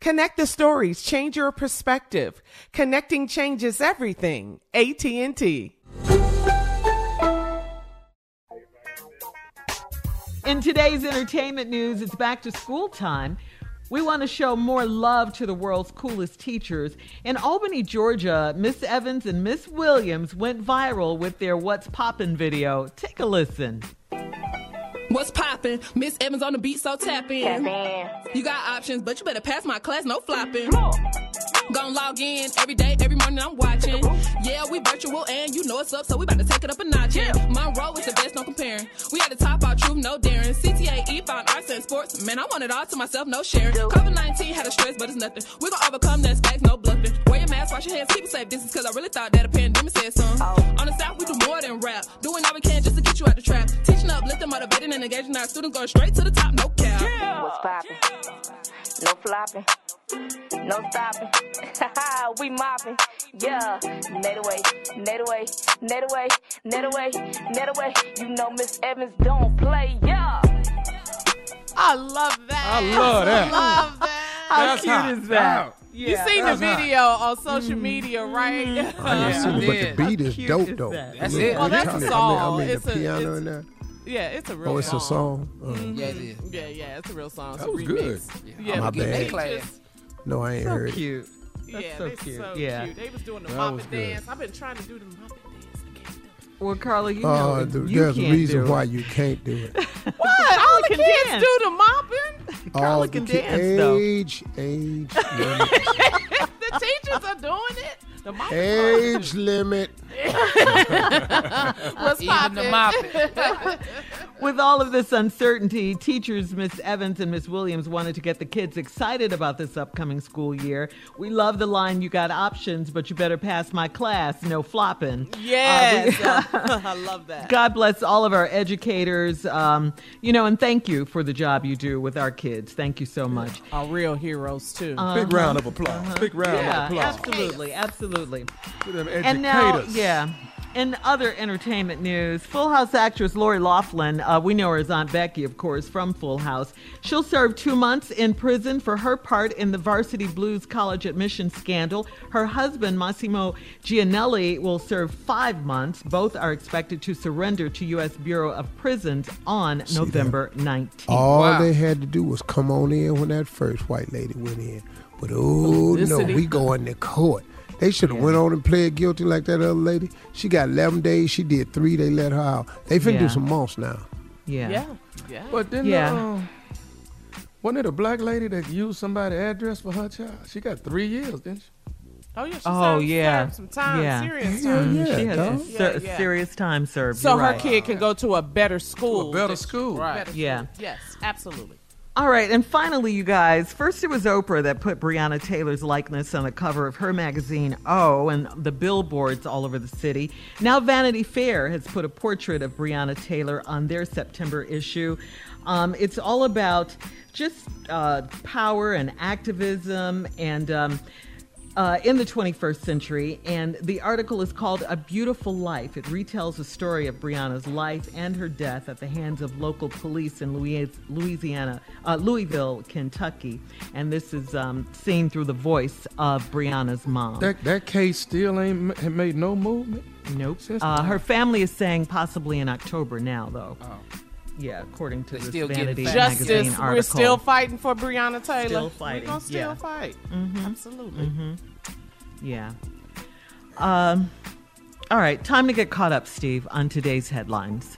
Connect the stories, change your perspective. Connecting changes everything. AT&T. In today's entertainment news, it's back to school time. We want to show more love to the world's coolest teachers. In Albany, Georgia, Miss Evans and Miss Williams went viral with their What's Poppin' video. Take a listen. What's poppin'? Miss Evans on the beat, so tap in. You got options, but you better pass my class, no flopping. Gon' log in every day, every morning I'm watching. Yeah, we virtual and you know it's up, so we about to take it up a notch. Yeah. My role is the best, no comparing. We at the top our truth, no daring. CTAE found arts and sports. Man, I want it all to myself, no sharing. COVID 19 had a stress, but it's nothing. We gon' overcome that facts, no bluffing. Wear your mask, wash your hands, keep it safe distance, cause I really thought that a pandemic said something. Lifting, and engaging our students going straight to the top, no cap. What's poppin'? No flopping, no stopping. we mopping, yeah. Net away, net away, net away, net away, net away. You know Miss Evans don't play, yeah. I love that. I love that. I love that. How That's cute hot. is that? You seen the That's hot. video on social mm. media, right? Mm. I didn't Yeah, see I it, but the beat is dope, is though. that? That's Look, it. Well, that's a I mean- song. I mean, It's the a- piano it's- in there. Yeah, it's a real Oh, it's a song. Uh, Yeah, it is. Yeah, yeah, it's a real song. It's That a was remix. good. Yeah, My but they bad. just- Class. no, I ain't So heard it. cute. That's yeah, so they cute. so yeah. cute. They was doing the That was Muppet dance. I've been trying to do the Muppet dance. I can't do it. Well, Carla, you know Uh, if th- you there's a can't reason do why you can't do it. What? All the can kids dance. do the mopping? Carla All can the ki- dance, though. age, age, limit. the teachers are doing it. The mopping. age limit. What's Even the mopping. With all of this uncertainty, teachers Miss Evans and Miss Williams wanted to get the kids excited about this upcoming school year. We love the line, you got options, but you better pass my class, no flopping. Yes, Uh, I love that. God bless all of our educators, um, you know, and thank you for the job you do with our kids. Thank you so much. Our real heroes too. Big round of applause. Big round Uh-huh. Yeah, of applause absolutely, absolutely. to them educators. And now, yeah, In other entertainment news, Full House actress Lori Loughlin, uh, we know her as Aunt Becky, of course, from Full House. She'll serve two months in prison for her part in the Varsity Blues college admission scandal. Her husband, Mossimo Giannulli, will serve five months. Both are expected to surrender to U.S. Bureau of Prisons on November 19th. All they had to do was come on in when that first white lady went in. But oh no, Publicity. we going to court. They should have went on and pled guilty like that other lady. She got 11 days. She did three. They let her out. They finna Yeah. do some months now. Yeah. Yeah. Yeah. But then, Yeah. um, wasn't it a black lady that used somebody's address for her child? She got three years, didn't she? Oh yeah. She Oh served, yeah, served some time. yeah. Serious Yeah, time. yeah. she has dog. some ser- Yeah, yeah. serious time served. So You're her right. kid can go to a better school. A better that- school. Right. Better Yeah. Yes, absolutely. All right, and finally, you guys. First, it was Oprah that put Breonna Taylor's likeness on the cover of her magazine, Oh, and the billboards all over the city. Now, Vanity Fair has put a portrait of Breonna Taylor on their September issue. Um, it's all about just uh, power and activism and. Um, uh, in the 21st century, and the article is called A Beautiful Life. It retells the story of Breonna's life and her death at the hands of local police in Louisiana, uh, Louisville, Kentucky. And this is um, seen through the voice of Breonna's mom. That that case still ain't made no movement. nope. Uh, her family is saying possibly in October now, though. Yeah, according to They this still getting Vanity facts. magazine Justice. article. We're still fighting for Breonna Taylor. Still fighting, We're gonna still yeah. fight. Mhm. Absolutely. Mhm. Yeah. Um, all right, time to get caught up, Steve, on today's headlines.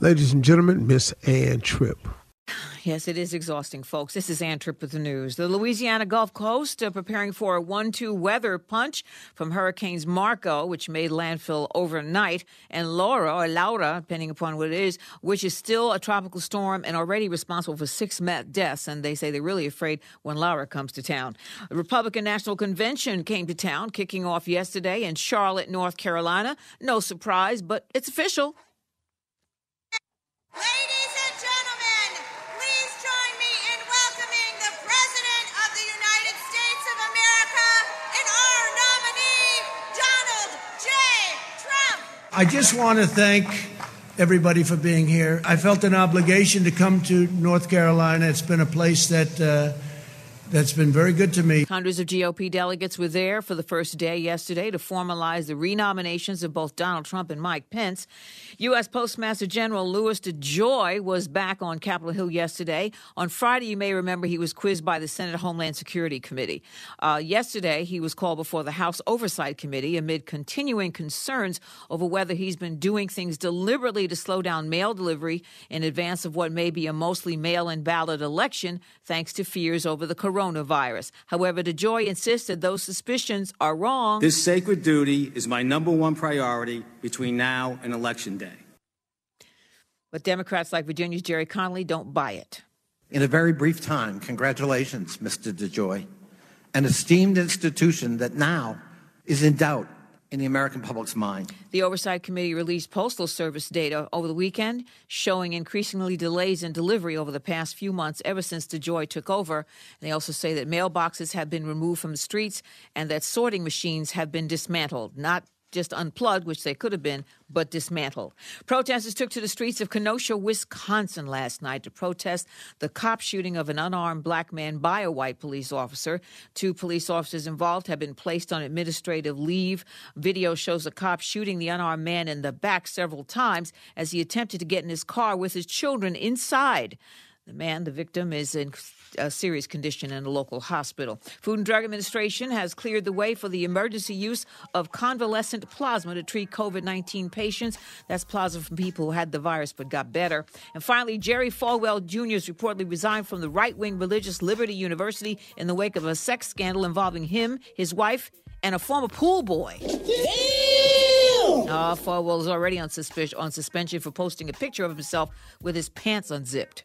Ladies and gentlemen, Miss Ann Tripp. Yes, it is exhausting, folks. This is Ann Tripp with the news. The Louisiana Gulf Coast uh, preparing for a 1 2 weather punch from Hurricanes Marco, which made landfill overnight, and Laura, or Laura, depending upon what it is, which is still a tropical storm and already responsible for six deaths. And they say they're really afraid when Laura comes to town. The Republican National Convention came to town, kicking off yesterday in Charlotte, North Carolina. No surprise, but it's official. I just want to thank everybody for being here. I felt an obligation to come to North Carolina. It's been a place that uh, that's been very good to me. Hundreds of GOP delegates were there for the first day yesterday to formalize the renominations of both Donald Trump and Mike Pence. U.S. Postmaster General Louis DeJoy was back on Capitol Hill yesterday. On Friday, you may remember he was quizzed by the Senate Homeland Security Committee. Uh, yesterday, he was called before the House Oversight Committee amid continuing concerns over whether he's been doing things deliberately to slow down mail delivery in advance of what may be a mostly mail in ballot election, thanks to fears over the coronavirus. However, DeJoy insisted those suspicions are wrong. This sacred duty is my number one priority between now and Election Day. But Democrats like Virginia's Gerry Connolly don't buy it. In a very brief time, congratulations, Mr. DeJoy, an esteemed institution that now is in doubt in the American public's mind. The Oversight Committee released Postal Service data over the weekend showing increasingly delays in delivery over the past few months ever since DeJoy took over. And they also say that mailboxes have been removed from the streets and that sorting machines have been dismantled, not just unplugged, which they could have been, but dismantled. Protesters took to the streets of Kenosha, Wisconsin last night to protest the cop shooting of an unarmed black man by a white police officer. Two police officers involved have been placed on administrative leave. Video shows a cop shooting the unarmed man in the back several times as he attempted to get in his car with his children inside. The man, the victim, is in a serious condition in a local hospital. Food and Drug Administration has cleared the way for the emergency use of convalescent plasma to treat COVID 19 patients. That's plasma from people who had the virus but got better. And finally, Jerry Falwell Jr. has reportedly resigned from the right wing religious Liberty University in the wake of a sex scandal involving him, his wife, and a former pool boy. Uh, Falwell is already on, suspicion, on suspension for posting a picture of himself with his pants unzipped.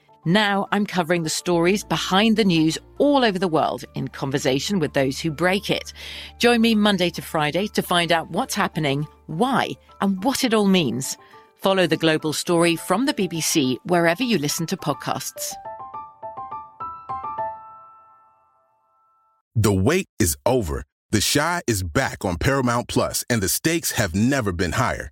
Now I'm covering the stories behind the news all over the world in conversation with those who break it. Join me Monday to Friday to find out what's happening, why, and what it all means. Follow The Global Story from the BBC wherever you listen to podcasts. The wait is over. The Chi is back on Paramount Plus, and the stakes have never been higher.